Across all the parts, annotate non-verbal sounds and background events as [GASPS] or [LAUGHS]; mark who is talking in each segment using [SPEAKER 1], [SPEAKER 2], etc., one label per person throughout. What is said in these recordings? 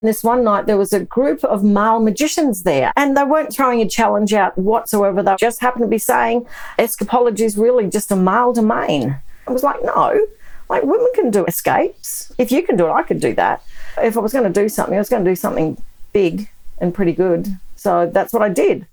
[SPEAKER 1] This one night, there was a group of male magicians there, and they weren't throwing a challenge out whatsoever. They just happened to be saying escapology is really just a male domain. I was like, no, like women can do escapes. If you can do it, I could do that. If I was going to do something, I was going to do something big and pretty good. So that's what I did.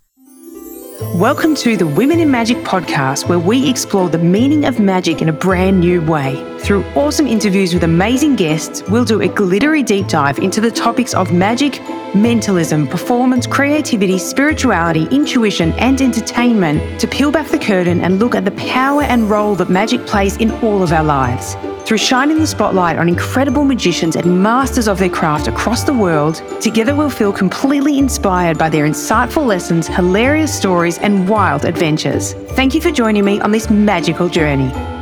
[SPEAKER 2] Welcome to the Women in Magic podcast, where we explore the meaning of magic in a brand new way. Through awesome interviews with amazing guests, we'll do a glittery deep dive into the topics of magic, mentalism, performance, creativity, spirituality, intuition, and entertainment to peel back the curtain and look at the power and role that magic plays in all of our lives. Through shining the spotlight on incredible magicians and masters of their craft across the world, together we'll feel completely inspired by their insightful lessons, hilarious stories, and wild adventures. Thank you for joining me on this magical journey.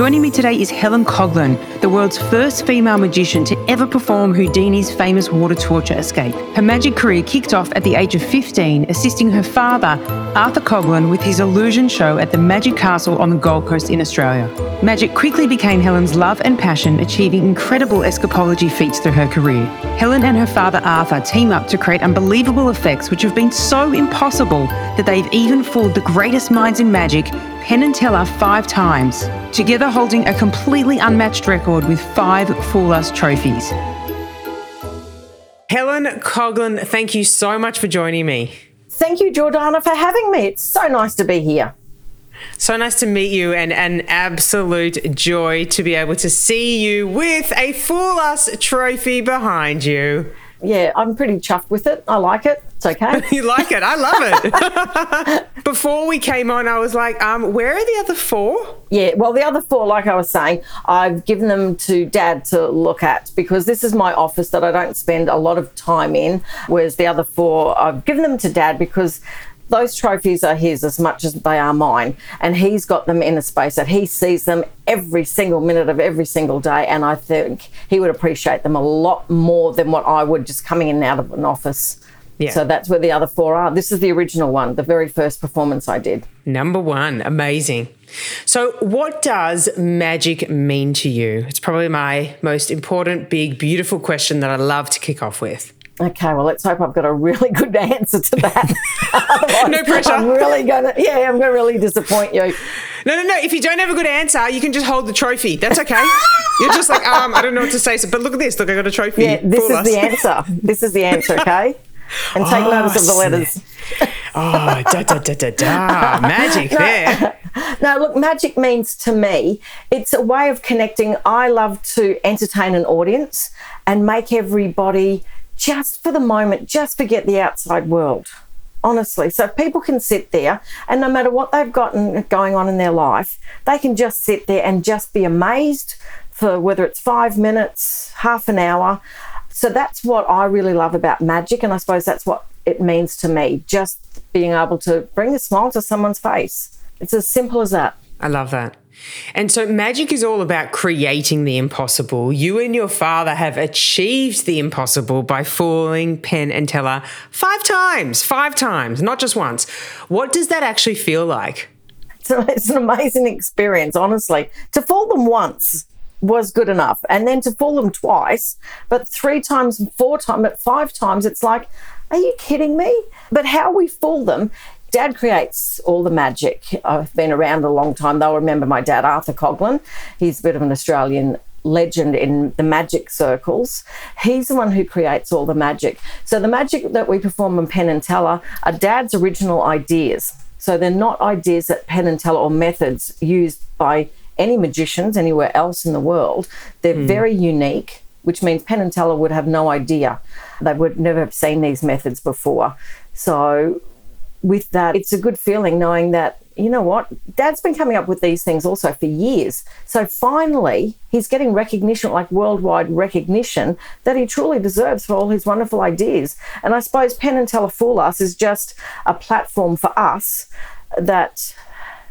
[SPEAKER 2] Joining me today is Helen Coghlan, the world's first female magician to ever perform Houdini's famous water torture escape. Her magic career kicked off at the age of 15, assisting her father, Arthur Coghlan, with his illusion show at the Magic Castle on the Gold Coast in Australia. Magic quickly became Helen's love and passion, achieving incredible escapology feats through her career. Helen and her father Arthur team up to create unbelievable effects which have been so impossible that they've even fooled the greatest minds in magic Penn and Teller five times, together holding a completely unmatched record with five Fool Us trophies. Helen Coghlan, thank you so much for joining me.
[SPEAKER 1] Thank you, Jordana, for having me. It's so nice to be here.
[SPEAKER 2] So nice to meet you, and an absolute joy to be able to see you with a Fool Us trophy behind you.
[SPEAKER 1] Yeah, I'm pretty chuffed with it. I like it. It's okay. [LAUGHS]
[SPEAKER 2] you like it? I love it. [LAUGHS] Before we came on, I was like, um, where are the other four?
[SPEAKER 1] Yeah, well, the other four, like I was saying, I've given them to dad to look at because this is my office that I don't spend a lot of time in. Whereas the other four, I've given them to dad because those trophies are his as much as they are mine. And he's got them in a space that he sees them every single minute of every single day. And I think he would appreciate them a lot more than what I would just coming in and out of an office. Yeah. So that's where the other four are. This is the original one, the very first performance I did.
[SPEAKER 2] Number one, amazing. So, what does magic mean to you? It's probably my most important, big, beautiful question that I love to kick off with.
[SPEAKER 1] Okay, well, let's hope I've got a really [LAUGHS] good answer to
[SPEAKER 2] that. [LAUGHS] no pressure.
[SPEAKER 1] I'm really gonna, yeah, I'm gonna really disappoint you.
[SPEAKER 2] No, no, no. If you don't have a good answer, you can just hold the trophy. That's okay. You're just like, um, I don't know what to say. So, but look at this. Look, I got a trophy.
[SPEAKER 1] Yeah, this is us. the [LAUGHS] answer. This is the answer. Okay and take oh, notice of the letters. [LAUGHS]
[SPEAKER 2] oh, da da da da da! [LAUGHS] Magic no, there. [LAUGHS]
[SPEAKER 1] No, look, magic means to me, it's a way of connecting. I love to entertain an audience and make everybody just for the moment, just forget the outside world. Honestly, so people can sit there and no matter what they've gotten going on in their life, they can just sit there and just be amazed for whether it's five minutes, half an hour, so that's what I really love about magic. And I suppose that's what it means to me just being able to bring a smile to someone's face. It's as simple as that.
[SPEAKER 2] I love that. And so magic is all about creating the impossible. You and your father have achieved the impossible by fooling Penn and Teller five times, five times, not just once. What does that actually feel like? [LAUGHS]
[SPEAKER 1] It's, it's an amazing experience, honestly. To fool them once was good enough. And then to fool them twice, but three times and four times, but five times, it's like, are you kidding me? But how we fool them, Dad creates all the magic. I've been around a long time. They'll remember my dad, Arthur Coghlan. He's a bit of an Australian legend in the magic circles. He's the one who creates all the magic. So the magic that we perform in Penn and Teller are Dad's original ideas. So they're not ideas that Penn and Teller or methods used by any magicians anywhere else in the world. They're mm. very unique, which means Penn and Teller would have no idea. They would never have seen these methods before. So, with that, it's a good feeling knowing that, you know what, Dad's been coming up with these things also for years. So, finally, he's getting recognition, like worldwide recognition, that he truly deserves for all his wonderful ideas. And I suppose Penn and Teller Fool Us is just a platform for us that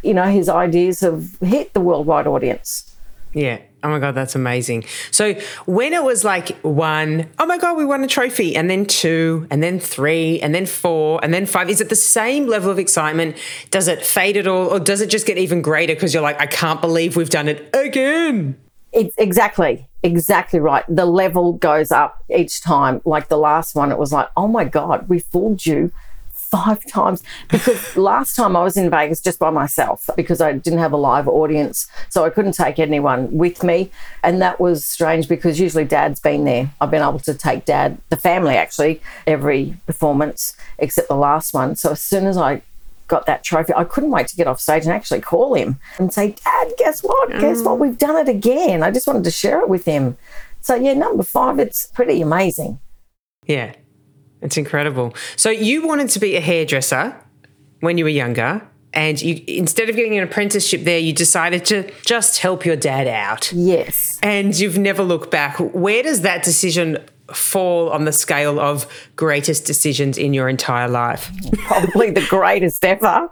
[SPEAKER 1] you know, his ideas have hit the worldwide audience.
[SPEAKER 2] Yeah. Oh my God, that's amazing. So when it was like one, oh my God, we won a trophy, and then two, and then three, and then four, and then five, is it the same level of excitement? Does it fade at all? Or does it just get even greater because you're like, I can't believe we've done it again?
[SPEAKER 1] It's exactly. Exactly right. The level goes up each time. Like the last one, it was like, oh my God, we fooled you five [LAUGHS] times. Because last time I was in Vegas just by myself because I didn't have a live audience. So I couldn't take anyone with me. And that was strange because usually dad's been there. I've been able to take dad, the family actually, every performance except the last one. So as soon as I got that trophy, I couldn't wait to get off stage and actually call him and say, Dad, guess what? Mm. Guess what? We've done it again. I just wanted to share it with him. So, yeah, number five, it's pretty amazing.
[SPEAKER 3] Yeah, it's incredible. So, you wanted to be a hairdresser when you were younger. And you, instead of getting an apprenticeship there, you decided to just help your dad out.
[SPEAKER 1] Yes.
[SPEAKER 3] And you've never looked back. Where does that decision fall on the scale of greatest decisions in your entire life? [LAUGHS]
[SPEAKER 1] Probably the greatest ever.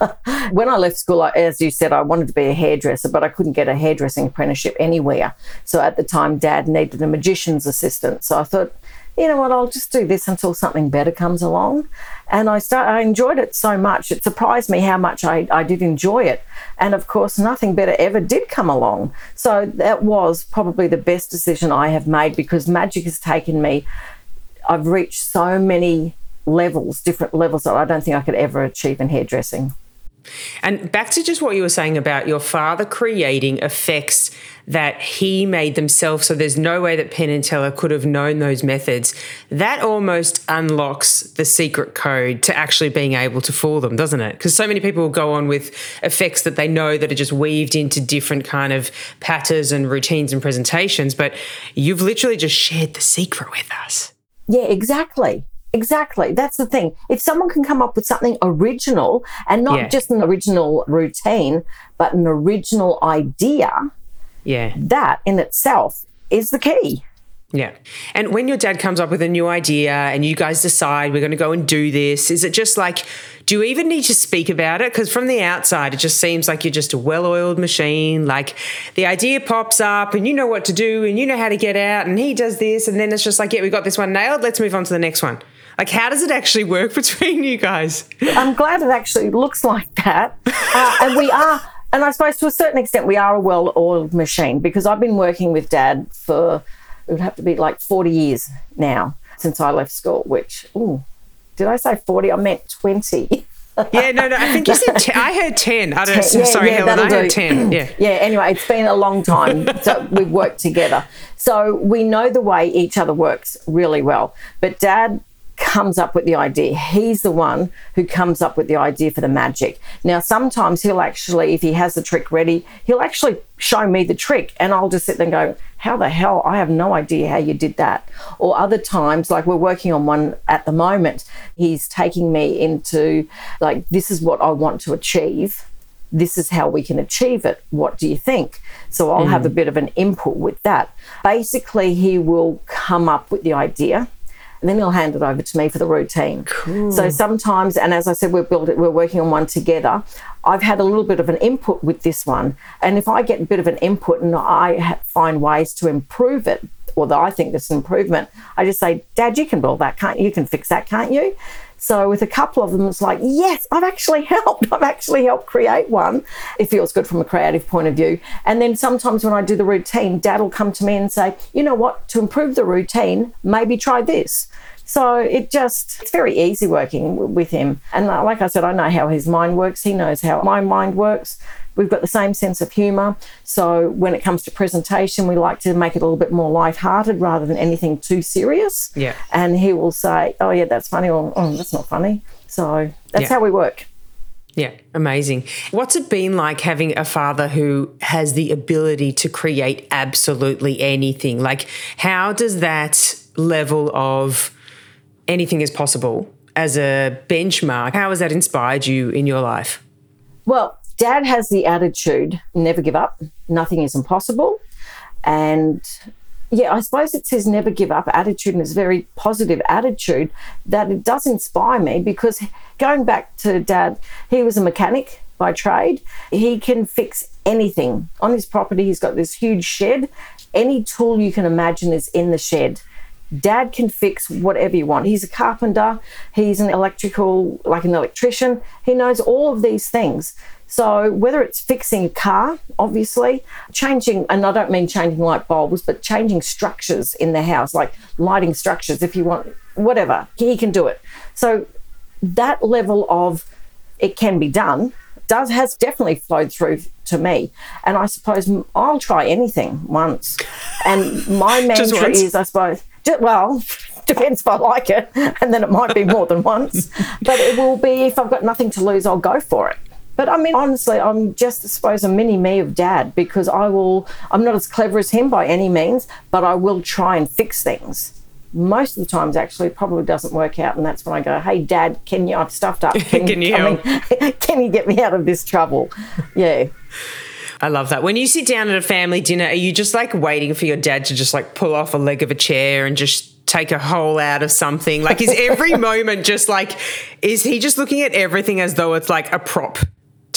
[SPEAKER 1] [LAUGHS] when I left school, as you said, I wanted to be a hairdresser, but I couldn't get a hairdressing apprenticeship anywhere. So at the time, dad needed a magician's assistant. So I thought, you know what, I'll just do this until something better comes along. And I start, I enjoyed it so much. It surprised me how much I, I did enjoy it. And of course, nothing better ever did come along. So that was probably the best decision I have made because magic has taken me, I've reached so many levels, different levels that I don't think I could ever achieve in hairdressing.
[SPEAKER 3] And back to just what you were saying about your father creating effects that he made themselves, so there's no way that Penn and Teller could have known those methods. That almost unlocks the secret code to actually being able to fool them, doesn't it? Because so many people will go on with effects that they know that are just weaved into different kind of patterns and routines and presentations, but you've literally just shared the secret with us.
[SPEAKER 1] Yeah, exactly. Exactly. That's the thing. If someone can come up with something original and not yeah. just an original routine, but an original idea,
[SPEAKER 3] yeah.
[SPEAKER 1] That in itself is the key.
[SPEAKER 3] Yeah. And when your dad comes up with a new idea and you guys decide we're going to go and do this, is it just like, do you even need to speak about it? Because from the outside, it just seems like you're just a well oiled machine. Like the idea pops up and you know what to do and you know how to get out and he does this. And then it's just like, yeah, we got this one nailed. Let's move on to the next one. Like, how does it actually work [LAUGHS] between you guys?
[SPEAKER 1] I'm glad it actually looks like that. Uh, and we are and I suppose to a certain extent, we are a well oiled machine because I've been working with dad for, it would have to be like 40 years now since I left school, which, oh, did I say 40? I meant 20.
[SPEAKER 3] yeah, no, no. I think you said ten. I heard ten. I don't. know. yeah, sorry, yeah, Helen. I heard ten. Yeah. [CLEARS THROAT]
[SPEAKER 1] yeah. Anyway, it's been a long time. [LAUGHS] so we've worked together, so we know the way each other works really well. But Dad comes up with the idea. He's the one who comes up with the idea for the magic. Now, sometimes he'll actually, if he has the trick ready, he'll actually show me the trick and I'll just sit there and go, How the hell? I have no idea how you did that. Or other times, like we're working on one at the moment, he's taking me into, like, this is what I want to achieve. This is how we can achieve it. What do you think? So I'll mm. have a bit of an input with that. Basically, he will come up with the idea and then he'll hand it over to me for the routine. Cool. So sometimes, and as I said, we're building, we're working on one together. I've had a little bit of an input with this one, and if I get a bit of an input and I find ways to improve it, or that I think there's an improvement, I just say, "Dad, you can build that, can't you? You can fix that, can't you?" So with a couple of them, it's like, yes, I've actually [LAUGHS] helped. I've actually helped create one. It feels good from a creative point of view. And then sometimes when I do the routine, dad will come to me and say, you know what, to improve the routine, maybe try this. So it just, it's very easy working with him. And like I said, I know how his mind works. He knows how my mind works. We've got the same sense of humour. So when it comes to presentation, we like to make it a little bit more light-hearted rather than anything too serious.
[SPEAKER 3] Yeah.
[SPEAKER 1] And he will say, "Oh yeah, that's funny," or "Oh, that's not funny." So that's yeah. how we work.
[SPEAKER 3] Yeah, amazing. What's it been like having a father who has the ability to create absolutely anything? Like, how does that level of anything is possible as a benchmark, how has that inspired you in your life?
[SPEAKER 1] Well, Dad has the attitude never give up, nothing is impossible. And yeah, I suppose it's his never give up attitude and his very positive attitude that it does inspire me because going back to dad, he was a mechanic by trade. He can fix anything on his property. He's got this huge shed. Any tool you can imagine is in the shed. Dad can fix whatever you want. He's a carpenter, he's an electrical, like an electrician. He knows all of these things. So whether it's fixing a car, obviously, changing, and I don't mean changing light bulbs, but changing structures in the house, like lighting structures, if you want, whatever, he can do it. So that level of it can be done does has definitely flowed through to me. And I suppose I'll try anything once. And my [LAUGHS] mantra is, I suppose, well, [LAUGHS] depends if I like it, [LAUGHS] and then it might be more than once. But it will be if I've got nothing to lose, I'll go for it. But I mean, honestly, I'm just, I suppose, a mini me of dad because I will, I'm not as clever as him by any means, but I will try and fix things most of the times actually probably doesn't work out and that's when I go, Hey dad, can you I've stuffed up. [LAUGHS]
[SPEAKER 3] Can, can you
[SPEAKER 1] mean, [LAUGHS] can you get me out of this trouble? Yeah.
[SPEAKER 3] I love that. When you sit down at a family dinner, are you just like waiting for your dad to just like pull off a leg of a chair and just take a hole out of something? Like, is every [LAUGHS] moment just like, is he just looking at everything as though it's like a prop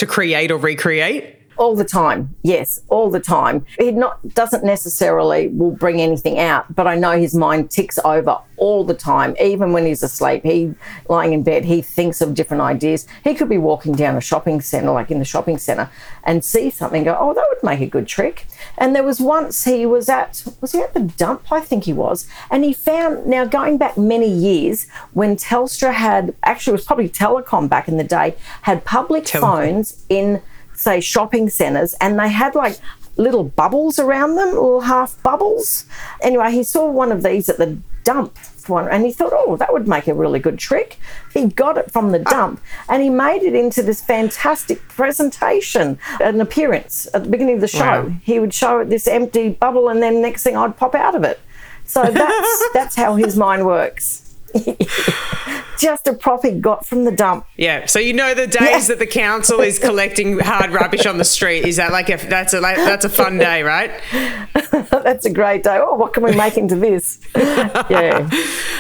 [SPEAKER 3] to create or recreate?
[SPEAKER 1] All the time. Yes, all the time. He not doesn't necessarily will bring anything out, but I know his mind ticks over all the time. Even when he's asleep, he lying in bed, he thinks of different ideas. He could be walking down a shopping centre, like in the shopping centre, and see something. Go, oh, that would make a good trick. And there was once he was at was he at the dump? I think he was, and he found now going back many years when Telstra had actually it was probably Telecom back in the day had public phones in say shopping centres, and they had like little bubbles around them, little half bubbles. Anyway, he saw one of these at the dump one and he thought, oh, that would make a really good trick. He got it from the ah. dump and he made it into this fantastic presentation, an appearance at the beginning of the show. Wow. He would show this empty bubble and then next thing I'd pop out of it. So that's [LAUGHS] that's how his mind works. [LAUGHS] just a prop he got from the dump.
[SPEAKER 3] Yeah. So you know the days yeah. that the council is [LAUGHS] collecting hard rubbish on the street. Is that like a that's a like, that's a fun day, right? [LAUGHS]
[SPEAKER 1] that's a great day. Oh, what can we make into this? yeah.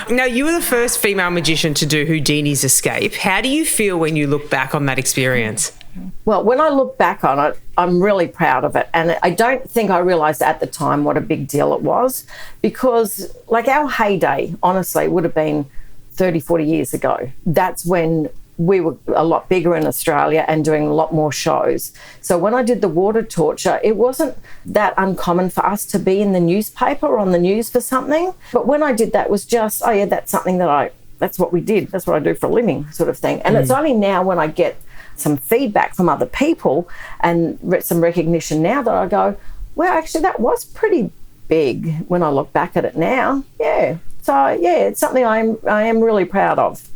[SPEAKER 3] Now you were the first female magician to do Houdini's escape. How do you feel when you look back on that experience?
[SPEAKER 1] Well, when I look back on it, I'm really proud of it. And I don't think I realized at the time what a big deal it was because, like, our heyday, honestly, would have been 30, 40 years ago. That's when we were a lot bigger in Australia and doing a lot more shows. So when I did the water torture, it wasn't that uncommon for us to be in the newspaper or on the news for something. But when I did that, was just, oh yeah, that's something that I, that's what we did. That's what I do for a living, sort of thing. And mm. it's only now when I get some feedback from other people and some recognition now that I go, well, actually, that was pretty big when I look back at it now. Yeah. So, yeah, it's something I'm, I am really proud of.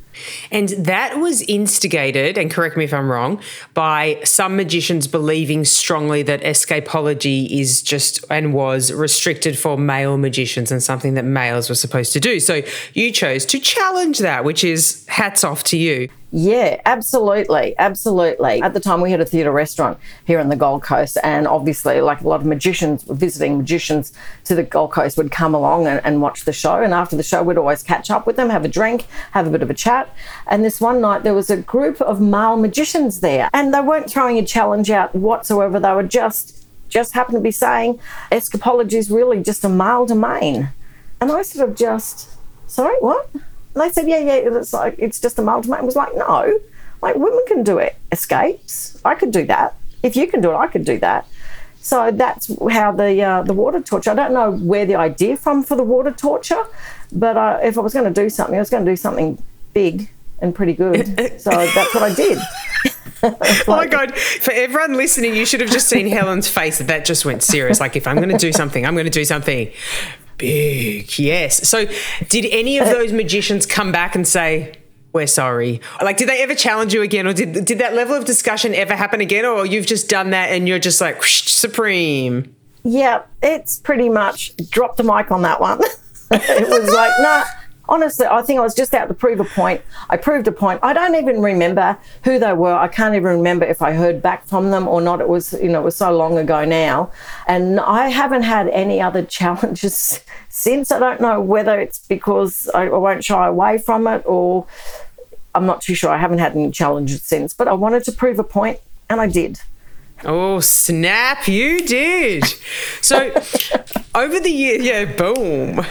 [SPEAKER 3] And that was instigated, and correct me if I'm wrong, by some magicians believing strongly that escapology is just and was restricted for male magicians and something that males were supposed to do. So you chose to challenge that, which is hats off to you.
[SPEAKER 1] Yeah, absolutely. Absolutely. At the time, we had a theatre restaurant here in the Gold Coast, and obviously, like a lot of magicians, visiting magicians to the Gold Coast would come along and, and, watch the show. And after the show, we'd always catch up with them, have a drink, have a bit of a chat. And this one night, there was a group of male magicians there, and they weren't throwing a challenge out whatsoever. They were just just happened to be saying escapology is really just a male domain. And I sort of just, sorry, what? And they said, yeah, yeah, it's like it's just a multimatum. I was like, no, like women can do it. Escapes, I could do that. If you can do it, I could do that. So that's how the uh, the water torture. I don't know where the idea from for the water torture, but uh, if I was going to do something, I was going to do something big and pretty good. [LAUGHS] so that's what I did. [LAUGHS]
[SPEAKER 3] oh my god! For everyone listening, you should have just seen Helen's face. That just went serious. Like if I'm going to do something, I'm going to do something Big, yes. So, did any of uh, those magicians come back and say, we're sorry. Like, did they ever challenge you again, or did did that level of discussion ever happen again, or you've just done that and you're just like whoosh, supreme?
[SPEAKER 1] Yeah, it's pretty much dropped the mic on that one. [LAUGHS] it was like, nah, honestly, I think I was just out to prove a point. I proved a point. I don't even remember who they were. I can't even remember if I heard back from them or not. It was, you know, it was so long ago now. And I haven't had any other [LAUGHS] challenges since. I don't know whether it's because I, won't shy away from it or I'm not too sure. I haven't had any challenges since, but I wanted to prove a point and I did.
[SPEAKER 3] Oh, snap, you did. So, [LAUGHS] over the year, yeah, boom.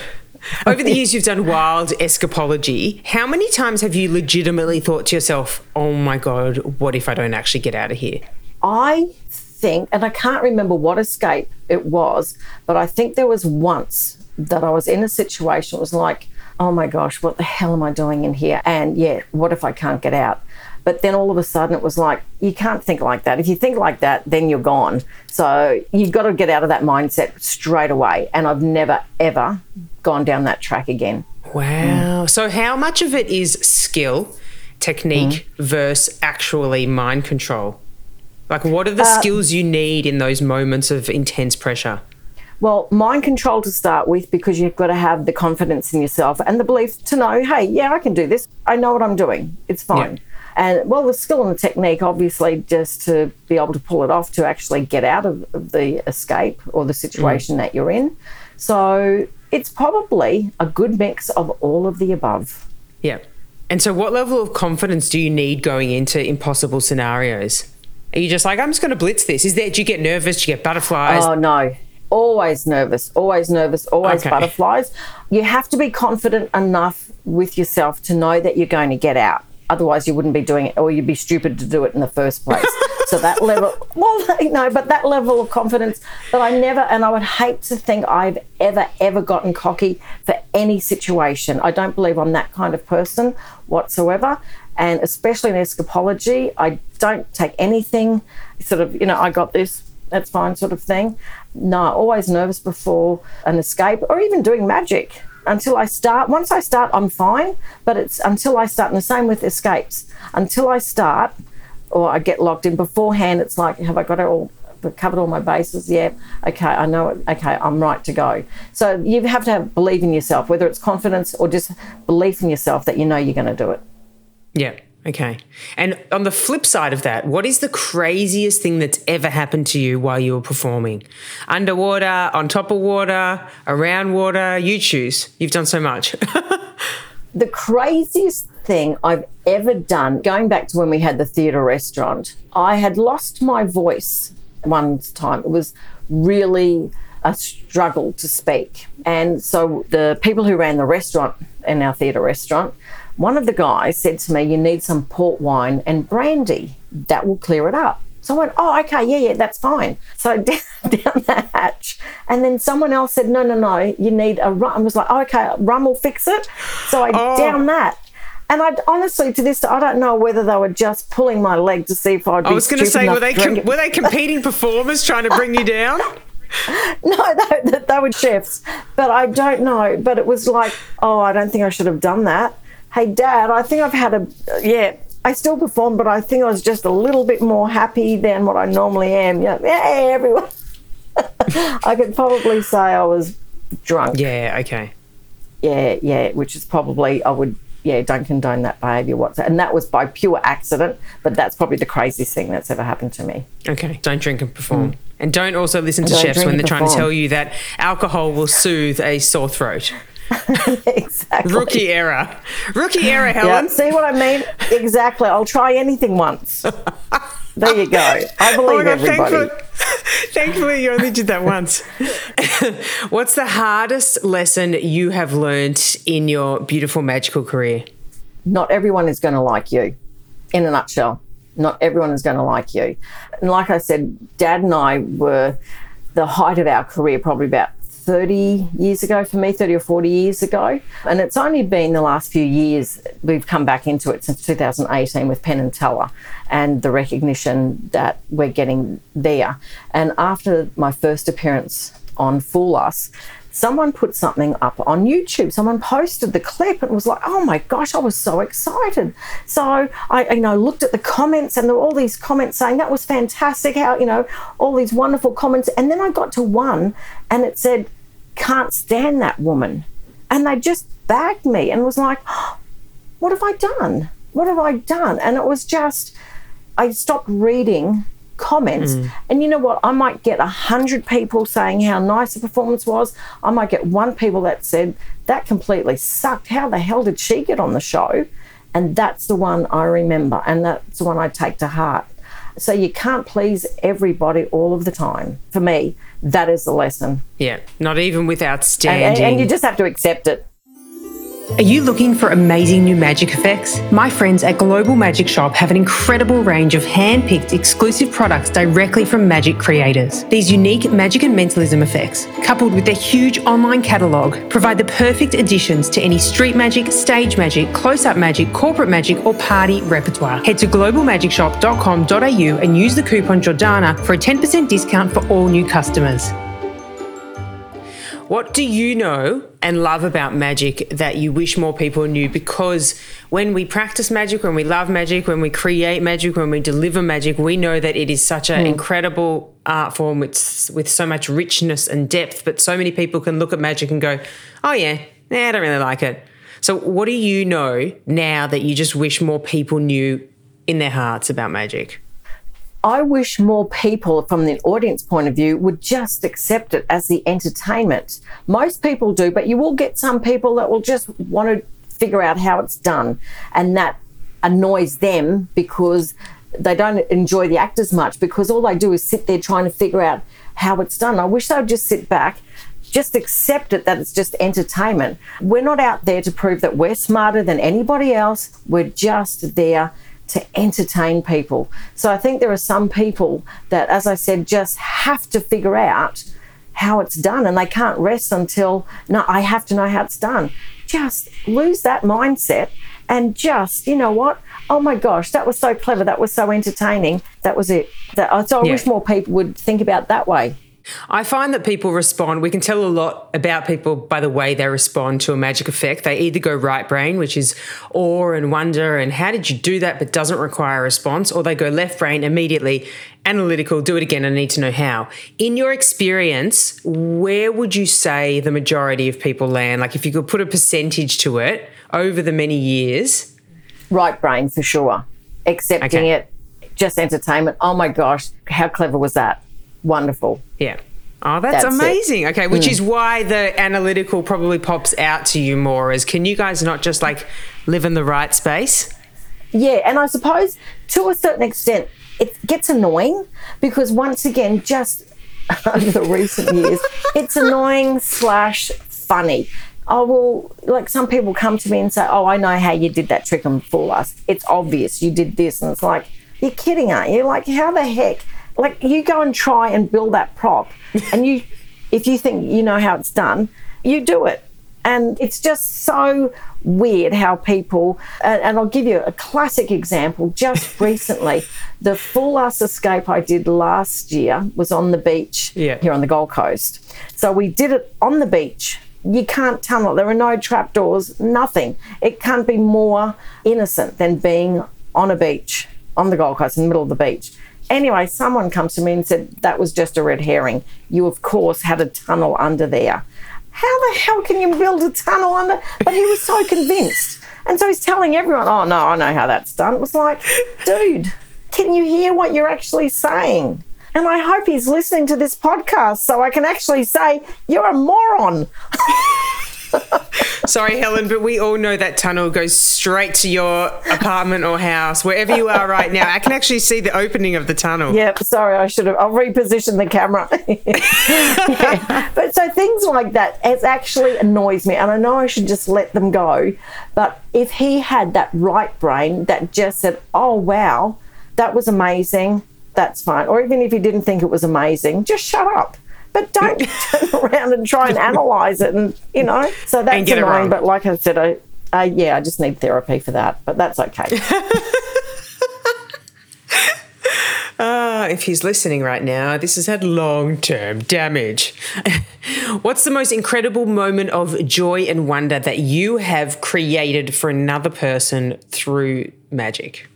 [SPEAKER 3] Over the years, you've done wild escapology. How many times have you legitimately thought to yourself, oh my God, what if I don't actually get out of here?
[SPEAKER 1] I think, and I can't remember what escape it was, but I think there was once that I was in a situation, it was like, oh my gosh, what the hell am I doing in here? And yeah, what if I can't get out? But then all of a sudden it was like, you can't think like that. If you think like that, then you're gone. So you've got to get out of that mindset straight away. And I've never, ever gone down that track again.
[SPEAKER 3] Wow. Mm. So, how much of it is skill, technique mm. versus actually mind control? Like, what are the uh, skills you need in those moments of intense pressure?
[SPEAKER 1] Well, mind control to start with, because you've got to have the confidence in yourself and the belief to know, hey, yeah, I can do this. I know what I'm doing. It's fine. Yeah. And well, the skill and the technique, obviously, just to be able to pull it off to actually get out of the escape or the situation mm. that you're in. So it's probably a good mix of all of the above.
[SPEAKER 3] Yeah. And so, what level of confidence do you need going into impossible scenarios? Are you just like, I'm just going to blitz this? Is there, do you get nervous? Do you get butterflies?
[SPEAKER 1] Oh, no. Always nervous, always nervous, always okay. butterflies. You have to be confident enough with yourself to know that you're going to get out. Otherwise, you wouldn't be doing it, or you'd be stupid to do it in the first place. [LAUGHS] so that level, well, [LAUGHS] no, but that level of confidence that I never, and I would hate to think I've ever, ever gotten cocky for any situation. I don't believe I'm that kind of person whatsoever. And especially in escapology, I don't take anything sort of, you know, I got this, that's fine sort of thing. No, always nervous before an escape or even doing magic until I start. Once I start, I'm fine, but it's until I start. And the same with escapes. Until I start, or I get locked in beforehand, it's like, have I got it all covered all my bases? Yeah. Okay, I know it. Okay, I'm right to go. So you have to have believe in yourself, whether it's confidence or just belief in yourself that you know you're going to do it.
[SPEAKER 3] Yeah. Okay. And on the flip side of that, what is the craziest thing that's ever happened to you while you were performing? Underwater, on top of water, around water, you choose. You've done so much. [LAUGHS]
[SPEAKER 1] the craziest thing I've ever done, going back to when we had the theatre restaurant, I had lost my voice one time. It was really a struggle to speak. And so the people who ran the restaurant in our theatre restaurant, one of the guys said to me, You need some port wine and brandy. That will clear it up. So I went, Oh, okay, yeah, yeah, that's fine. So [LAUGHS] down, down the hatch. And then someone else said, No, no, no, you need a rum. I was like, oh, Okay, rum will fix it. So I oh. down that. And I honestly, to this, I don't know whether they were just pulling my leg to see if I'd. I
[SPEAKER 3] was going to say, were they com- were they competing performers trying to bring you down? [LAUGHS] [LAUGHS]
[SPEAKER 1] no, they, they were chefs, but I don't know. But it was like, oh, I don't think I should have done that hey, dad, I think I've had a, yeah, I still perform, but I think I was just a little bit more happy than what I normally am. Yeah, hey, everyone. [LAUGHS] I could probably say I was drunk.
[SPEAKER 3] Yeah, okay.
[SPEAKER 1] Yeah, yeah, which is probably, I would, yeah, don't condone that behaviour whatsoever. And that was by pure accident, but that's probably the craziest thing that's ever happened to me.
[SPEAKER 3] Okay, don't drink and perform. Mm. And don't also listen to chefs when they're trying to tell you that alcohol will soothe a sore throat. [LAUGHS]
[SPEAKER 1] exactly.
[SPEAKER 3] Rookie era. Rookie era, Helen.
[SPEAKER 1] Yeah, see what I mean? Exactly. I'll try anything once. There you go. I [LAUGHS] oh believe oh God, everybody.
[SPEAKER 3] Thankfully, [LAUGHS] thankfully, you only did that once. What's the hardest lesson you have learned in your beautiful magical career?
[SPEAKER 1] Not everyone is going to like you, in a nutshell. Not everyone is going to like you. And like I said, Dad and I were the height of our career probably about 30 years ago for me, 30 or 40 years ago. And it's only been the last few years we've come back into it since 2018 with Penn and Teller and the recognition that we're getting there. And after my first appearance on Fool Us, someone put something up on YouTube. Someone posted the clip and was like, "Oh my gosh, I was so excited!" So I, you know, looked at the comments and there were all these comments saying that was fantastic. How you know all these wonderful comments, and then I got to one and it said, "Can't stand that woman," and they just bagged me and was like, oh, [GASPS] "What have I done? What have I done?" And it was just, I stopped reading comments. Mm. And you know what? I might get a hundred people saying how nice the performance was. I might get one people that said that completely sucked. How the hell did she get on the show? And that's the one I remember, and that's the one I take to heart. So you can't please everybody all of the time. For me, that is the lesson.
[SPEAKER 3] Yeah, not even with outstanding.
[SPEAKER 1] And, and, and you just have to accept it.
[SPEAKER 2] Are you looking for amazing new magic effects? My friends at Global Magic Shop have an incredible range of hand picked exclusive products directly from magic creators. These unique magic and mentalism effects, coupled with their huge online catalogue, provide the perfect additions to any street magic, stage magic, close up magic, corporate magic, or party repertoire. Head to globalmagicshop.com.au and use the coupon Jordana for a 10% discount for all new customers.
[SPEAKER 3] What do you know and love about magic that you wish more people knew? Because when we practice magic, when we love magic, when we create magic, when we deliver magic, we know that it is such an hmm. incredible art form with, with so much richness and depth. But so many people can look at magic and go, oh, yeah, nah, I don't really like it. So, what do you know now that you just wish more people knew in their hearts about magic?
[SPEAKER 1] I wish more people, from the audience point of view, would just accept it as the entertainment. Most people do, but you will get some people that will just want to figure out how it's done. And that annoys them because they don't enjoy the actors much because all they do is sit there trying to figure out how it's done. I wish they would just sit back, just accept it that it's just entertainment. We're not out there to prove that we're smarter than anybody else. We're just there to entertain people. So I think there are some people that, as I said, just have to figure out how it's done and they can't rest until, no, I have to know how it's done. Just lose that mindset and just, you know what? Oh my gosh, that was so clever. That was so entertaining. That was it. That, so I
[SPEAKER 3] Yeah.
[SPEAKER 1] wish more people would think about that way.
[SPEAKER 3] I find that people respond, we can tell a lot about people by the way they respond to a magic effect. They either go right brain, which is awe and wonder, and how did you do that, but doesn't require a response, or they go left brain immediately, analytical, do it again, I need to know how. In your experience, where would you say the majority of people land? Like if you could put a percentage to it over the many years,
[SPEAKER 1] Right brain for sure. Accepting
[SPEAKER 3] Okay.
[SPEAKER 1] it, just entertainment. Oh my gosh, how clever was that? Wonderful.
[SPEAKER 3] Yeah. Oh, that's,
[SPEAKER 1] That's it.
[SPEAKER 3] amazing. Okay, which hmm. is why the analytical probably pops out to you more is can you guys not just like live in the right space?
[SPEAKER 1] Yeah, and I suppose to a certain extent, it gets annoying because once again, just [LAUGHS] over the recent years, [LAUGHS] it's annoying slash funny. I will like some people come to me and say, "Oh, I know how you did that trick and fool us. It's obvious you did this," and it's like, "You're kidding, aren't you? Like, how the heck? Like, you go and try and build that prop, and you, if you think you know how it's done, you do it." And it's just so weird how people, and, and I'll give you a classic example. Just [LAUGHS] recently, the Fool Us escape I did last year was on the beach
[SPEAKER 3] Yeah.
[SPEAKER 1] here on the Gold Coast. So we did it on the beach. You can't tunnel, there are no trapdoors, nothing. It can't be more innocent than being on a beach on the Gold Coast in the middle of the beach. Anyway, someone comes to me and said that was just a red herring. You, of course, had a tunnel under there. How the hell can you build a tunnel under? But he was so convinced. And so he's telling everyone, oh, no, I know how that's done. It was like, dude, can you hear what you're actually saying? And I hope he's listening to this podcast so I can actually say, you're a moron. [LAUGHS]
[SPEAKER 3] Sorry, Helen, but we all know that tunnel goes straight to your apartment or house, wherever you are right now. I can actually see the opening of the tunnel.
[SPEAKER 1] Yep, sorry, I should have. I'll reposition the camera. [LAUGHS] Yeah. But so things like that, it actually annoys me. And I know I should just let them go. But if he had that right brain that just said, oh, wow, that was amazing, that's fine. Or even if he didn't think it was amazing, just shut up. But don't [LAUGHS] turn around and try and analyze it, and you know. So that's annoying. But like I said, I, uh, yeah, I just need therapy for that. But that's okay.
[SPEAKER 3] Uh, [LAUGHS] if he's listening right now, this has had long term damage. [LAUGHS] What's the most incredible moment of joy and wonder that you have created for another person through magic?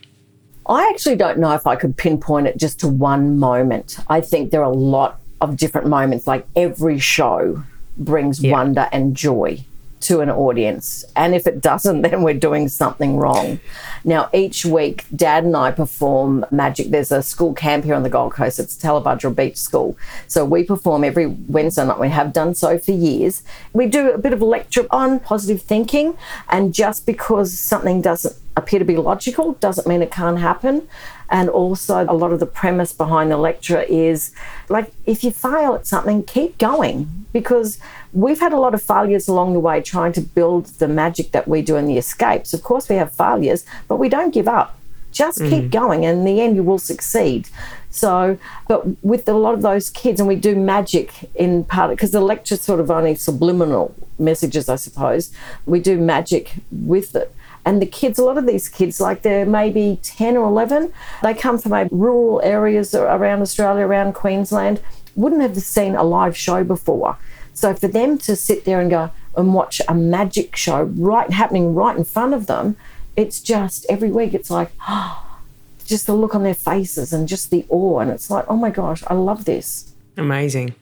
[SPEAKER 1] I actually don't know if I could pinpoint it just to one moment. I think there are a lot of different moments. Like every show brings wonder and joy to an audience. And if it doesn't, [LAUGHS] then we're doing something wrong. Now, each week, Dad and I perform magic. There's a school camp here on the Gold Coast. It's Tallebudgera Beach School. So we perform every Wednesday night. We have done so for years. We do a bit of a lecture on positive thinking. And just because something doesn't appear to be logical doesn't mean it can't happen. And also, a lot of the premise behind the lecture is like, if you fail at something, keep going because we've had a lot of failures along the way trying to build the magic that we do in the escapes. Of course, we have failures, but we don't give up. Just keep mm. going, and in the end, you will succeed. So, but with a lot of those kids, and we do magic in part because the lecture's sort of only subliminal messages, I suppose. We do magic with it. And the kids, a lot of these kids, like they're maybe 10 or 11, they come from maybe rural areas around Australia, around Queensland, wouldn't have seen a live show before. So for them to sit there and go and watch a magic show right happening right in front of them, it's just every week it's like, [GASPS] just the look on their faces and just the awe. And it's like, oh my gosh, I love this.
[SPEAKER 3] Amazing.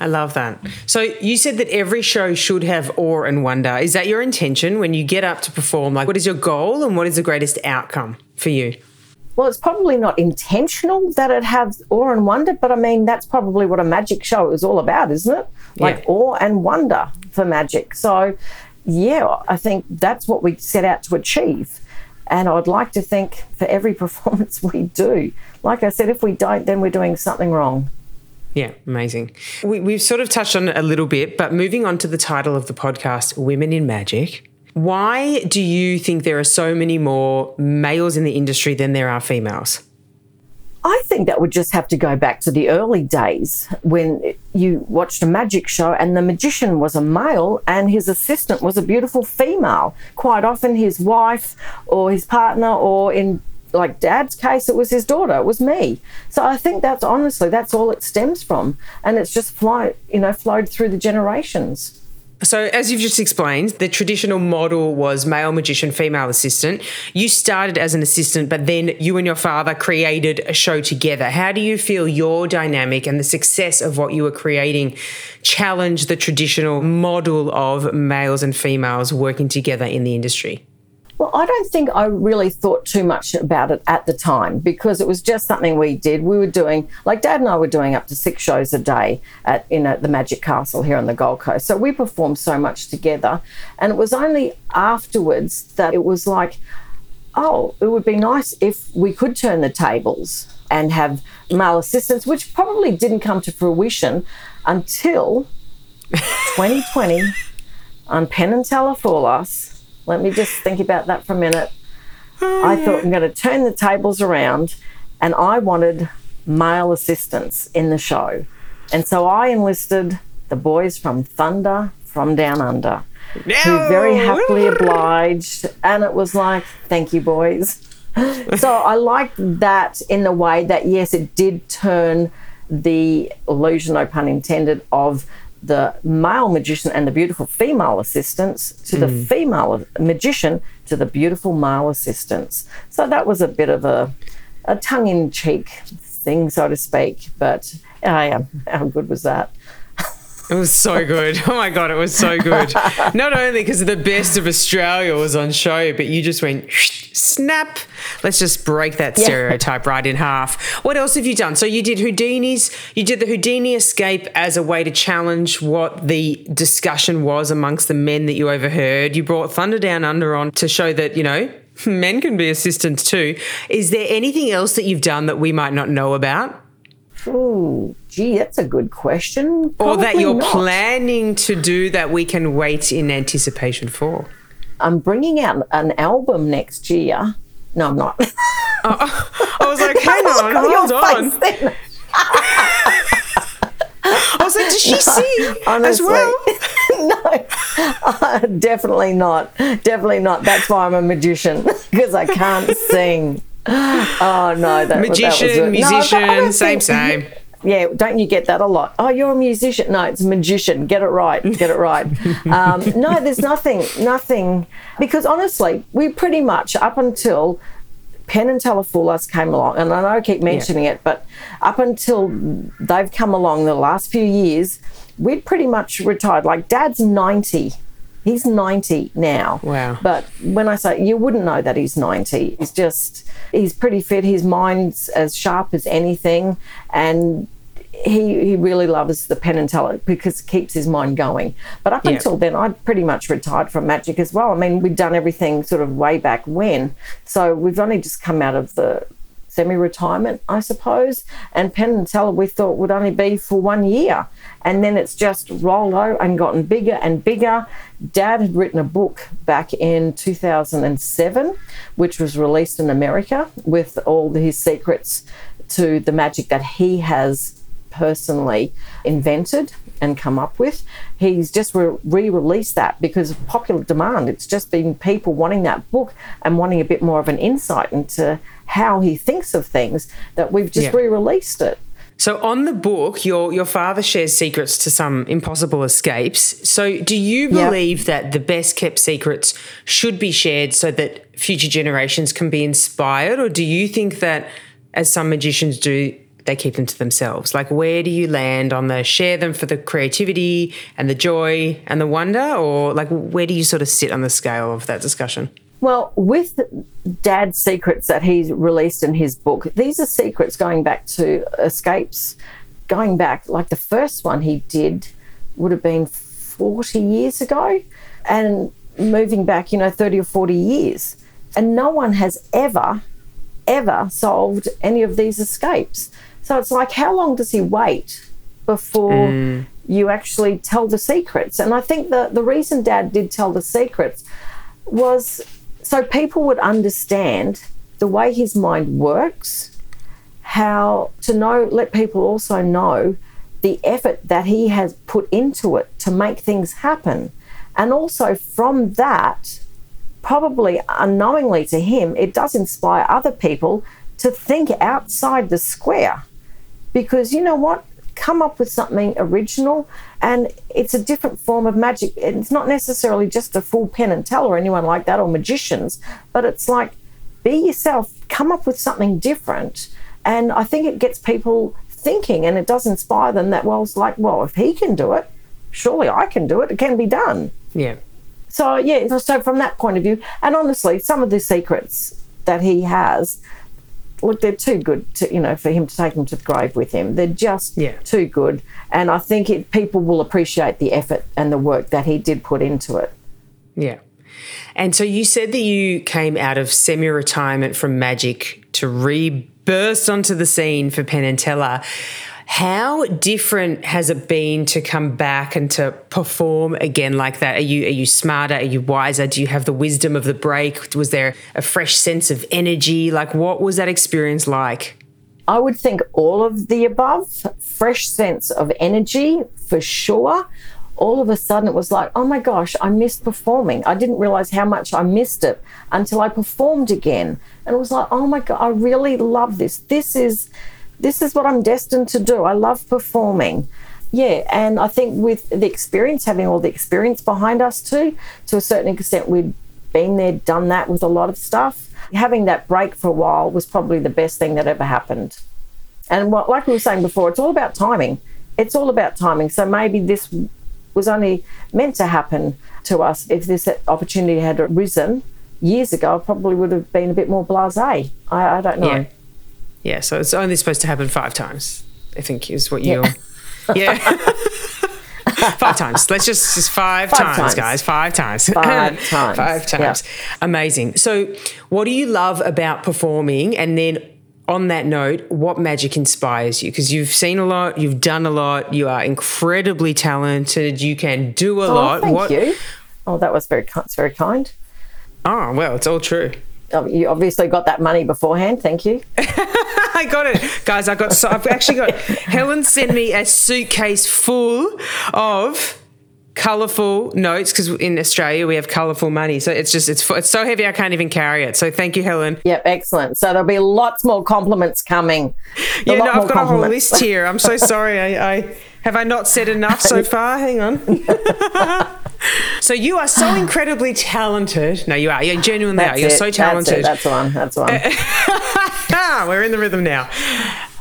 [SPEAKER 3] I love that. So you said that every show should have awe and wonder. Is that your intention when you get up to perform? Like, what is your goal and what is the greatest outcome for you?
[SPEAKER 1] Well, it's probably not intentional that it has awe and wonder, but I mean, that's probably what a magic show is all about, isn't it? Like
[SPEAKER 3] Yeah.
[SPEAKER 1] awe and wonder for magic. So, yeah, I think that's what we set out to achieve. And I'd like to think for every [LAUGHS] performance we do, like I said, if we don't, then we're doing something wrong.
[SPEAKER 3] Yeah, amazing. We, we've sort of touched on it a little bit, but moving on to the title of the podcast, Women in Magic. Why do you think there are so many more males in the industry than there are females?
[SPEAKER 1] I think that would just have to go back to the early days when you watched a magic show and the magician was a male and his assistant was a beautiful female. Quite often, his wife or his partner, or in like dad's case, it was his daughter, it was me. So I think that's honestly, that's all it stems from. And it's just fly, you know, flowed through the generations.
[SPEAKER 3] So, as you've just explained, the traditional model was male magician, female assistant. You started as an assistant, but then you and your father created a show together. How do you feel your dynamic and the success of what you were creating challenged the traditional model of males and females working together in the industry?
[SPEAKER 1] Well, I don't think I really thought too much about it at the time because it was just something we did. We were doing, like Dad and I were doing up to six shows a day at in at the Magic Castle here on the Gold Coast. So we performed so much together, and it was only afterwards that it was like, oh, it would be nice if we could turn the tables and have male assistants, which probably didn't come to fruition until [LAUGHS] 2020 on Penn and Teller Fool Us. Let me just think about that for a minute. I thought I'm going to turn the tables around, and I wanted male assistants in the show. And so I enlisted the boys from Thunder from Down Under, who very happily obliged. And it was like, thank you, boys. [LAUGHS] so I liked that in the way that, yes, it did turn the illusion, no pun intended, of the male magician and the beautiful female assistants to the female magician to the beautiful male assistants. So that was a bit of a, a tongue in cheek thing, so to speak. But uh, how good was that?
[SPEAKER 3] It was so good. [LAUGHS] Oh my God, it was so good. Not only because the best of Australia was on show, but you just went snap. Let's just break that stereotype right in half. What else have you done? So you did Houdini's, you did the Houdini escape as a way to challenge what the discussion was amongst the men that you overheard. You brought Thunder Down Under on to show that, you know, [LAUGHS] men can be assistants too. Is there anything else that you've done that we might not know about?
[SPEAKER 1] Ooh, gee, that's a good question.
[SPEAKER 3] Or that you're
[SPEAKER 1] not.
[SPEAKER 3] planning to do that we can wait in anticipation for?
[SPEAKER 1] I'm bringing out an album next year. No, I'm not.
[SPEAKER 3] I was like, [LAUGHS] hang on, hold on. [LAUGHS] I was like, does she [LAUGHS] sing as
[SPEAKER 1] Honestly.
[SPEAKER 3] well?
[SPEAKER 1] no, uh, definitely not. Definitely not. That's why I'm a magician because I can't sing. [SIGHS] Oh no, that, that was
[SPEAKER 3] Magician,
[SPEAKER 1] it. No,
[SPEAKER 3] musician, same,
[SPEAKER 1] think-
[SPEAKER 3] same.
[SPEAKER 1] Yeah, don't you get that a lot? Oh, you're a musician. No, it's a magician. Get it right. Get it right. [LAUGHS] um, no, there's nothing, nothing, because honestly, we pretty much up until Penn and Teller Fool Us came along, and I know I keep mentioning it, but up until they've come along the last few years, we'd pretty much retired. Like Dad's 90. He's 90 now.
[SPEAKER 3] Wow.
[SPEAKER 1] But when I say you wouldn't know that he's 90, he's just, he's pretty fit. His mind's as sharp as anything. And he, he really loves the Penn and Teller because it keeps his mind going. But up
[SPEAKER 3] Yeah.
[SPEAKER 1] until then, I'd pretty much retired from magic as well. I mean, we'd done everything sort of way back when. So we've only just come out of the semi retirement, I suppose. And Penn and Teller we thought would only be for one year. And then it's just rolled over and gotten bigger and bigger. Dad had written a book back in 2007, which was released in America with all his secrets to the magic that he has personally invented and come up with. He's just re released that because of popular demand. It's just been people wanting that book and wanting a bit more of an insight into how he thinks of things that we've just
[SPEAKER 3] Yeah.
[SPEAKER 1] re released it.
[SPEAKER 3] So on the book, your your father shares secrets to some impossible escapes. So do you believe that the best kept secrets should be shared so that future generations can be inspired, or do you think that, as some magicians do, they keep them to themselves? Like, where do you land on the share them for the creativity and the joy and the wonder, or like where do you sort of sit on the scale of that discussion?
[SPEAKER 1] Well, with Dad's secrets that he's released in his book, these are secrets going back to escapes, going back, like the first one he did would have been 40 years ago, and moving back, you know, 30 or 40 years. And no one has ever, ever solved any of these escapes. So it's like, how long does he wait before mm. you actually tell the secrets? And I think the, the reason Dad did tell the secrets was so people would understand the way his mind works, how to know, let people also know the effort that he has put into it to make things happen. And also from that, probably unknowingly to him, it does inspire other people to think outside the square. Because you know what? Come up with something original, and it's a different form of magic. It's not necessarily just a full Penn and Teller or anyone like that or magicians, but it's like be yourself, come up with something different. And I think it gets people thinking and it does inspire them that, well, it's like, well, if he can do it, surely I can do it. It can be done.
[SPEAKER 3] Yeah.
[SPEAKER 1] So yeah, so- so from that point of view, and honestly, some of the secrets that he has, look, they're too good to you know for him to take them to the grave with him. They're just
[SPEAKER 3] Yeah.
[SPEAKER 1] too good, and I think it, people will appreciate the effort and the work that he did put into it.
[SPEAKER 3] Yeah. And so you said that you came out of semi retirement from magic to re burst onto the scene for Penn and Teller. How different has it been to come back and to perform again like that? Are you are you smarter? Are you wiser? Do you have the wisdom of the break? Was there a fresh sense of energy? Like what was that experience like?
[SPEAKER 1] I would think all of the above, fresh sense of energy for sure. All of a sudden, it was like, oh my gosh, I missed performing. I didn't realize how much I missed it until I performed again. And it was like, oh my God, I really love this. This is. This is what I'm destined to do. I love performing. Yeah, and I think with the experience, having all the experience behind us too, to a certain extent, we'd been there, done that with a lot of stuff. Having that break for a while was probably the best thing that ever happened. And what, like we were saying before, it's all about timing. It's all about timing. So maybe this was only meant to happen to us. If this opportunity had arisen years ago, I probably would have been a bit more blasé. I, I don't know.
[SPEAKER 3] Yeah. Yeah, so it's only supposed to happen five times, I think is what you're [LAUGHS] Yeah. five times. Let's just just five,
[SPEAKER 1] Five
[SPEAKER 3] times,
[SPEAKER 1] times.
[SPEAKER 3] guys. Five times.
[SPEAKER 1] Five [LAUGHS] times.
[SPEAKER 3] five times. Amazing. So, what do you love about performing? And then, on that note, what magic inspires you? Because you've seen a lot, you've done a lot, you are incredibly talented, you can do a
[SPEAKER 1] Oh,
[SPEAKER 3] lot.
[SPEAKER 1] thank
[SPEAKER 3] what?
[SPEAKER 1] you. Oh, that was very, very kind.
[SPEAKER 3] Oh, well, it's all true.
[SPEAKER 1] Oh, You obviously got that money beforehand. Thank you. [LAUGHS]
[SPEAKER 3] I got it, guys. I got. So I've actually got. [LAUGHS] Helen sent me a suitcase full of colourful notes because in Australia we have colourful money. So it's just it's it's so heavy I can't even carry it. So thank you, Helen.
[SPEAKER 1] Yep, excellent. So there'll be lots more compliments coming. A
[SPEAKER 3] Yeah, no, I've got a whole list here. I'm so sorry. I, I have I not said enough so [LAUGHS] far. Hang on. [LAUGHS] so you are so incredibly talented. No, you are. You genuinely are.
[SPEAKER 1] That's
[SPEAKER 3] You're
[SPEAKER 1] it.
[SPEAKER 3] so talented.
[SPEAKER 1] That's, it. That's one. That's one. [LAUGHS]
[SPEAKER 3] We're in the rhythm now.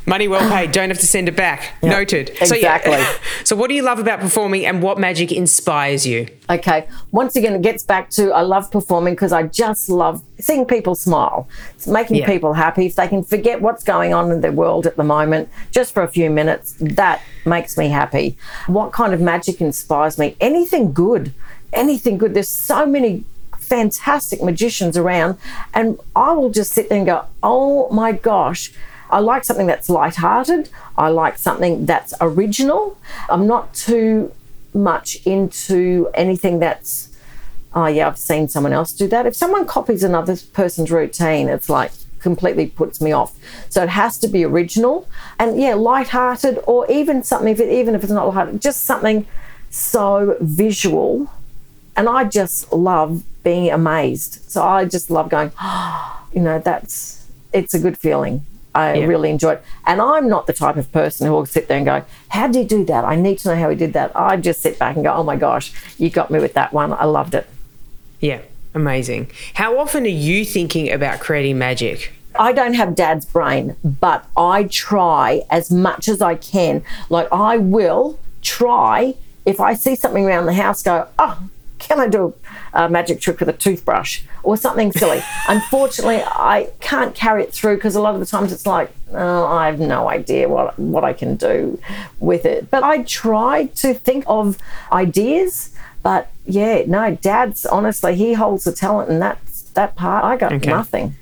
[SPEAKER 3] Money well paid. Don't have to send it back. Noted.
[SPEAKER 1] exactly.
[SPEAKER 3] So, yeah. [LAUGHS] so, what do you love about performing and what magic inspires you?
[SPEAKER 1] Okay. Once again, it gets back to I love performing because I just love seeing people smile. It's making
[SPEAKER 3] Yeah.
[SPEAKER 1] people happy. If they can forget what's going on in their world at the moment just for a few minutes, that makes me happy. What kind of magic inspires me? Anything good. Anything good. There's so many fantastic magicians around, and I will just sit there and go, oh my gosh. I like something that's light-hearted. I like something that's original. I'm not too much into anything that's oh yeah i've seen someone else do that. If someone copies another person's routine it's like completely puts me off. So it has to be original. And yeah light-hearted or even something if it, even if it's not light just something so visual. And i just love being amazed. So i just love going [GASPS] you know that's it's a good feeling I
[SPEAKER 3] Yeah.
[SPEAKER 1] really enjoy it. And I'm not the type of person who will sit there and go, How did you do that? I need to know how he did that. I just sit back and go, Oh my gosh, you got me with that one. I loved it.
[SPEAKER 3] Yeah, amazing. How often are you thinking about creating magic?
[SPEAKER 1] I don't have dad's brain, but I try as much as I can. Like, I will try if I see something around the house, go, Oh, can I do a magic trick with a toothbrush or something silly? [LAUGHS] Unfortunately, I can't carry it through because a lot of the times it's like, oh, I have no idea what, what I can do with it. But I try to think of ideas. But yeah, no, dad's honestly, he holds the talent and that's that part. I got
[SPEAKER 3] Okay.
[SPEAKER 1] nothing.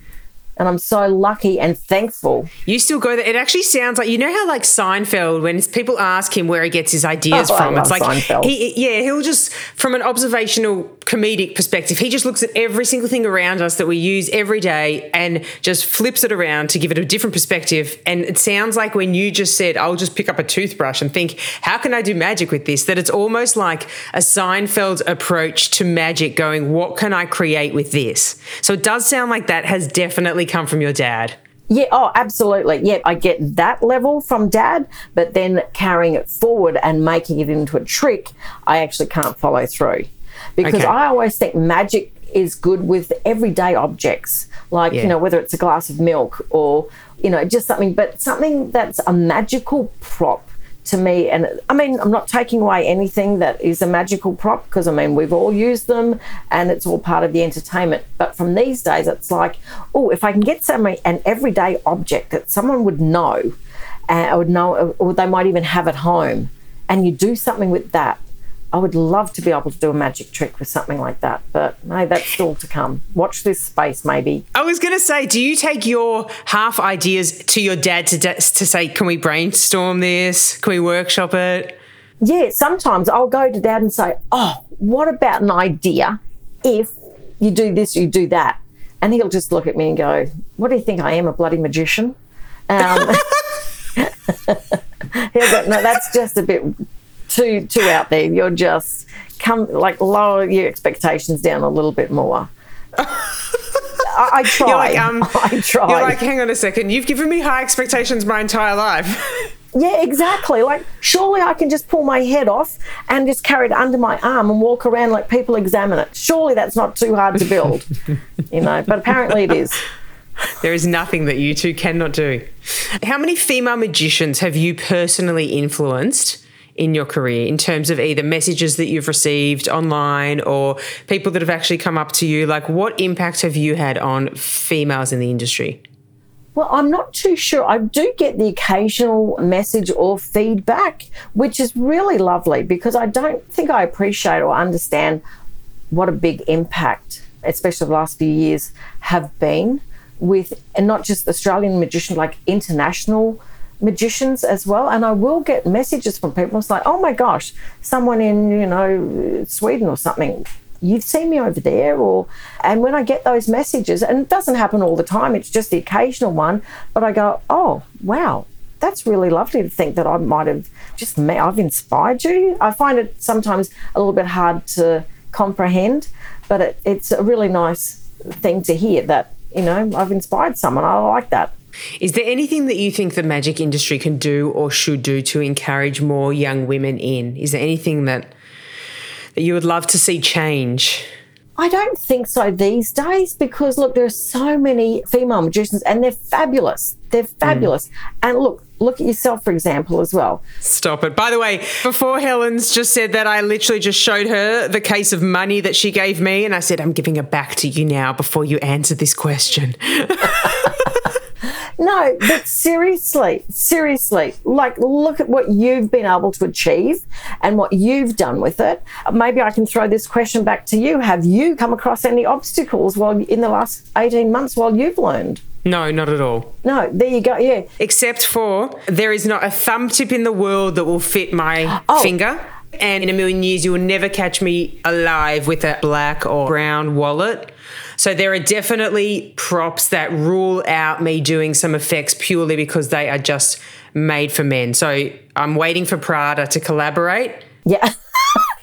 [SPEAKER 1] And I'm so lucky and thankful.
[SPEAKER 3] You still go there. It actually sounds like you know how like Seinfeld when people ask him where he gets his ideas
[SPEAKER 1] Oh,
[SPEAKER 3] from. It's like
[SPEAKER 1] Seinfeld.
[SPEAKER 3] he yeah, he'll just from an observational comedic perspective, he just looks at every single thing around us that we use every day and just flips it around to give it a different perspective. And it sounds like when you just said, I'll just pick up a toothbrush and think, how can I do magic with this? That it's almost like a Seinfeld approach to magic going, what can I create with this? So it does sound like that has definitely come from your dad.
[SPEAKER 1] Yeah, oh, absolutely. Yeah, I get that level from dad, but then carrying it forward and making it into a trick, I actually can't follow through. Because
[SPEAKER 3] Okay.
[SPEAKER 1] I always think magic is good with everyday objects, like,
[SPEAKER 3] Yeah.
[SPEAKER 1] you know, whether it's a glass of milk or, you know, just something, but something that's a magical prop to me. And I mean, I'm not taking away anything that is a magical prop because I mean, we've all used them and it's all part of the entertainment. But from these days, it's like, oh, if I can get somebody an everyday object that someone would know, uh, and I would know, or they might even have at home, and you do something with that. I would love to be able to do a magic trick with something like that, but no, that's still to come. Watch this space, maybe.
[SPEAKER 3] I was going to say, do you take your half ideas to your dad to, to say, can we brainstorm this? Can we workshop it?
[SPEAKER 1] Yeah, sometimes I'll go to dad and say, Oh, what about an idea if you do this, you do that? And he'll just look at me and go, What do you think I am, a bloody magician? Um, [LAUGHS] he'll go, No, that's just a bit too too out there. You're just come like lower your expectations down a little bit more. I, I try. [LAUGHS]
[SPEAKER 3] You're like, um, [LAUGHS]
[SPEAKER 1] I try.
[SPEAKER 3] You're like, hang on a second. You've given me high expectations my entire life. [LAUGHS]
[SPEAKER 1] Yeah, exactly. Like, surely I can just pull my head off and just carry it under my arm and walk around like people examine it. Surely that's not too hard to build, you know, but apparently it is.
[SPEAKER 3] there is nothing that you two cannot do. How many female magicians have you personally influenced in your career in terms of either messages that you've received online or people that have actually come up to you? Like, what impact have you had on females in the industry?
[SPEAKER 1] Well, I'm not too sure. I do get the occasional message or feedback, which is really lovely because I don't think I appreciate or understand what a big impact, especially the last few years, have been with, and not just Australian magicians, like international magicians as well. And I will get messages from people. It's like, oh my gosh, someone in, you know, Sweden or something. You've seen me over there, or and when I get those messages, and it doesn't happen all the time, it's just the occasional one, but I go, oh wow, that's really lovely to think that I might have just met, I've inspired you. I find it sometimes a little bit hard to comprehend, but it, it's a really nice thing to hear that, you know, I've inspired someone. I like that.
[SPEAKER 3] Is there anything that you think the magic industry can do or should do to encourage more young women in? Is there anything that that you would love to see change?
[SPEAKER 1] I don't think so these days because look, there are so many female magicians and they're fabulous. They're mm. fabulous. And look, look at yourself, for example, as well.
[SPEAKER 3] Stop it. By the way, before Helen's just said that, I literally just showed her the case of money that she gave me, and I said, I'm giving it back to you now before you answer this question. [LAUGHS]
[SPEAKER 1] No, but seriously, seriously, like look at what you've been able to achieve and what you've done with it. Maybe I can throw this question back to you. Have you come across any obstacles while in the last 18 months while you've learned?
[SPEAKER 3] No, not at all.
[SPEAKER 1] No, there you go. Yeah.
[SPEAKER 3] Except for there is not a thumb tip in the world that will fit my
[SPEAKER 1] Oh.
[SPEAKER 3] finger. And in a million years, you will never catch me alive with a black or brown wallet. So there are definitely props that rule out me doing some effects purely because they are just made for men. So I'm waiting for Prada to collaborate
[SPEAKER 1] Yeah.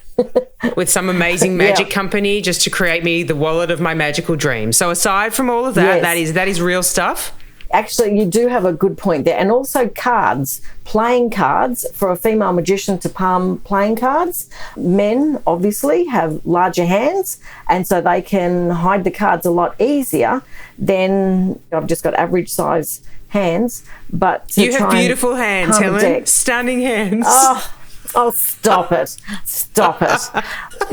[SPEAKER 1] [LAUGHS]
[SPEAKER 3] with some amazing magic company just to create me the wallet of my magical dreams. So aside from all of that,
[SPEAKER 1] Yes.
[SPEAKER 3] that is that is real stuff.
[SPEAKER 1] Actually, you do have a good point there. And also cards, playing cards for a female magician to palm playing cards. Men obviously have larger hands, and so they can hide the cards a lot easier than I've just got average size hands. But
[SPEAKER 3] You have beautiful hands, Helen. Stunning hands.
[SPEAKER 1] Oh, oh, stop it. Stop it.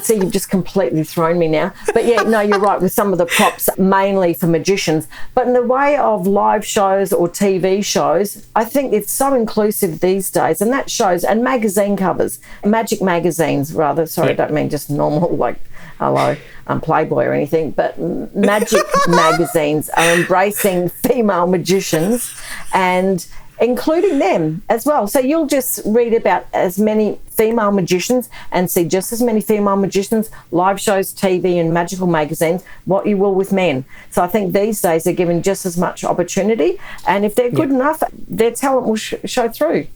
[SPEAKER 1] See, you've just completely thrown me now. But yeah, no, you're right with some of the props, mainly for magicians. But in the way of live shows or TV shows, I think it's so inclusive these days. And that shows, and magazine covers, magic magazines, rather. Sorry, I don't mean just normal, [LAUGHS] like, hello, um, Playboy or anything, but magic [LAUGHS] magazines are embracing female magicians and including them as well. So you'll just read about as many female magicians and see just as many female magicians, live shows, TV, and magical magazines, what you will with men. So I think these days they're given just as much opportunity. And if they're good enough, their talent will sh- show through.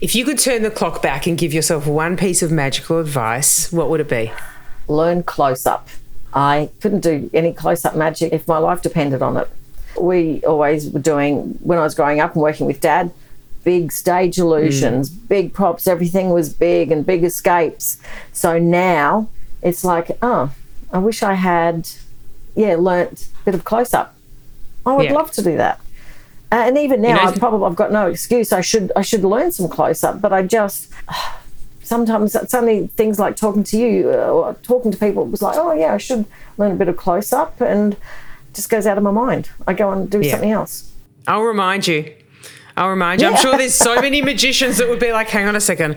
[SPEAKER 3] If you could turn the clock back and give yourself one piece of magical advice, what would it be?
[SPEAKER 1] learn close up. I couldn't do any close up magic if my life depended on it. We always were doing, when I was growing up and working with dad, big stage illusions, big props, everything was big and big escapes. So now it's like, oh, I wish I had, yeah, learnt a bit of close up. I would
[SPEAKER 3] Yeah.
[SPEAKER 1] love to do that. Uh, and even now,
[SPEAKER 3] know-
[SPEAKER 1] I probably I've got no excuse. I should I should learn some close up, but I just [SIGHS] sometimes suddenly things like talking to you uh, or talking to people. It was like, oh yeah, I should learn a bit of close up, and just goes out of my mind. I go and do
[SPEAKER 3] Yeah.
[SPEAKER 1] something else.
[SPEAKER 3] I'll remind you. I'll remind you. I'm sure there's so many magicians that would be like, hang on a second.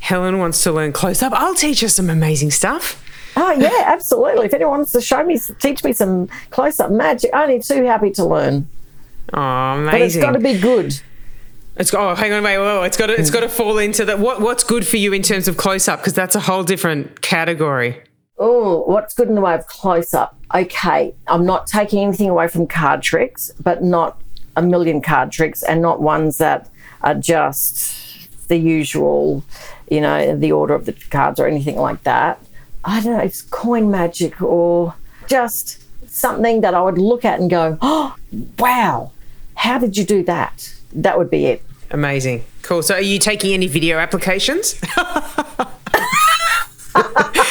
[SPEAKER 3] Helen wants to learn close up. I'll teach her some amazing stuff.
[SPEAKER 1] Oh yeah, [LAUGHS] absolutely. If anyone wants to show me, teach me some close up magic, only too happy to learn.
[SPEAKER 3] Oh, amazing.
[SPEAKER 1] But it's got to be good.
[SPEAKER 3] It's oh, hang on, wait, whoa, it's got to, it's hmm. got to fall into that. What what's good for you in terms of close up? Because that's a whole different category.
[SPEAKER 1] Oh, what's good in the way of close up? Okay, I'm not taking anything away from card tricks, but not a million card tricks and not ones that are just the usual, you know, the order of the cards or anything like that. I don't know, it's coin magic or just something that I would look at and go, oh, wow, how did you do that? That would be it.
[SPEAKER 3] Amazing, cool. So, are you taking any video applications? [LAUGHS]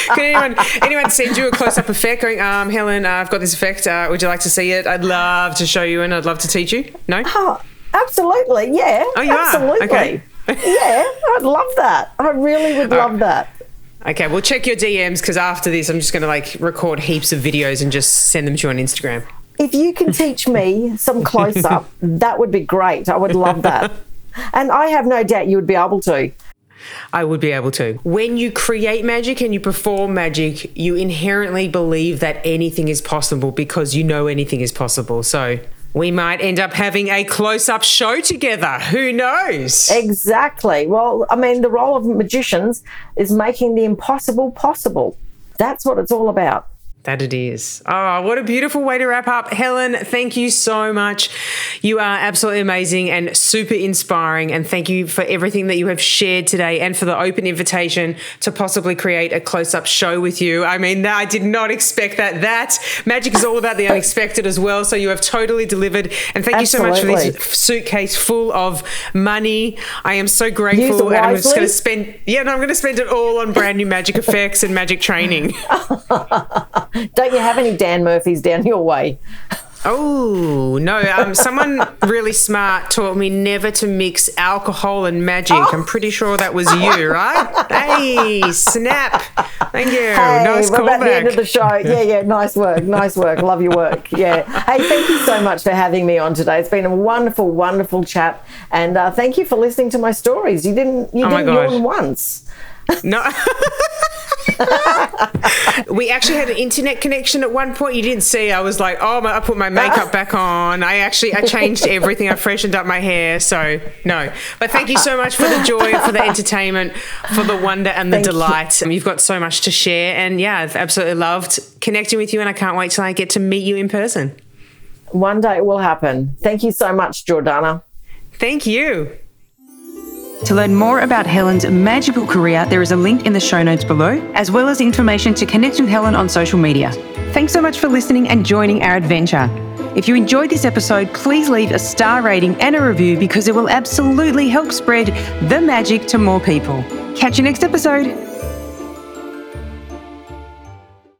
[SPEAKER 3] Can anyone anyone send you a close up effect? Going, um, Helen, uh, I've got this effect. Uh, would you like to see it? I'd love to show you, and I'd love to teach you. No.
[SPEAKER 1] Oh, absolutely. Yeah.
[SPEAKER 3] Oh, you are?
[SPEAKER 1] absolutely.
[SPEAKER 3] Okay.
[SPEAKER 1] yeah, I'd love that. I really would love that.
[SPEAKER 3] Okay, well, check your DMs because after this, I'm just going to like record heaps of videos and just send them to you on Instagram.
[SPEAKER 1] If you can teach me some close up, [LAUGHS] that would be great. I would love that. [LAUGHS] And I have no doubt you would be able to.
[SPEAKER 3] I would be able to. When you create magic and you perform magic, you inherently believe that anything is possible because you know anything is possible. So we might end up having a close up show together. Who knows?
[SPEAKER 1] Exactly. Well, I mean, the role of magicians is making the impossible possible. That's what it's all about.
[SPEAKER 3] That it is. Oh, what a beautiful way to wrap up. Helen, thank you so much. You are absolutely amazing and super inspiring. And thank you for everything that you have shared today and for the open invitation to possibly create a close up show with you. I mean, I did not expect that. That magic is all about the unexpected as well. So you have totally delivered. And thank you so much for this suitcase full of money. I am so grateful. And I'm just going to spend, yeah, no, I'm going to spend it all on brand new magic effects and magic training. [LAUGHS] [LAUGHS]
[SPEAKER 1] Don't you have any Dan Murphy's down your way?
[SPEAKER 3] Oh no! Um, someone really smart taught me never to mix alcohol and magic.
[SPEAKER 1] Oh.
[SPEAKER 3] I'm pretty sure that was you, [LAUGHS] right? hey, snap! Thank you.
[SPEAKER 1] Hey,
[SPEAKER 3] nice
[SPEAKER 1] we're about the end of the show. Yeah, yeah, nice work, nice work. Love your work. Yeah. Hey, thank you so much for having me on today. It's been a wonderful, wonderful chat, and uh, thank you for listening to my stories. You didn't, you
[SPEAKER 3] Oh
[SPEAKER 1] didn't yawn once.
[SPEAKER 3] No. [LAUGHS] [LAUGHS] we actually had an internet connection at one point. You didn't see. I was like, oh, my, I put my makeup [LAUGHS] back on. I actually I changed everything. I freshened up my hair. So no. But thank you so much for the joy, for the [LAUGHS] entertainment, for the wonder and the
[SPEAKER 1] Thank you.
[SPEAKER 3] delight. Um, you've got so much to share, and yeah, I've absolutely loved connecting with you. And I can't wait till I get to meet you in person.
[SPEAKER 1] One day it will happen. Thank you so much, Jordana.
[SPEAKER 3] Thank you.
[SPEAKER 2] To learn more about Helen's magical career, there is a link in the show notes below, as well as information to connect with Helen on social media. Thanks so much for listening and joining our adventure. If you enjoyed this episode, please leave a star rating and a review because it will absolutely help spread the magic to more people. Catch you next episode.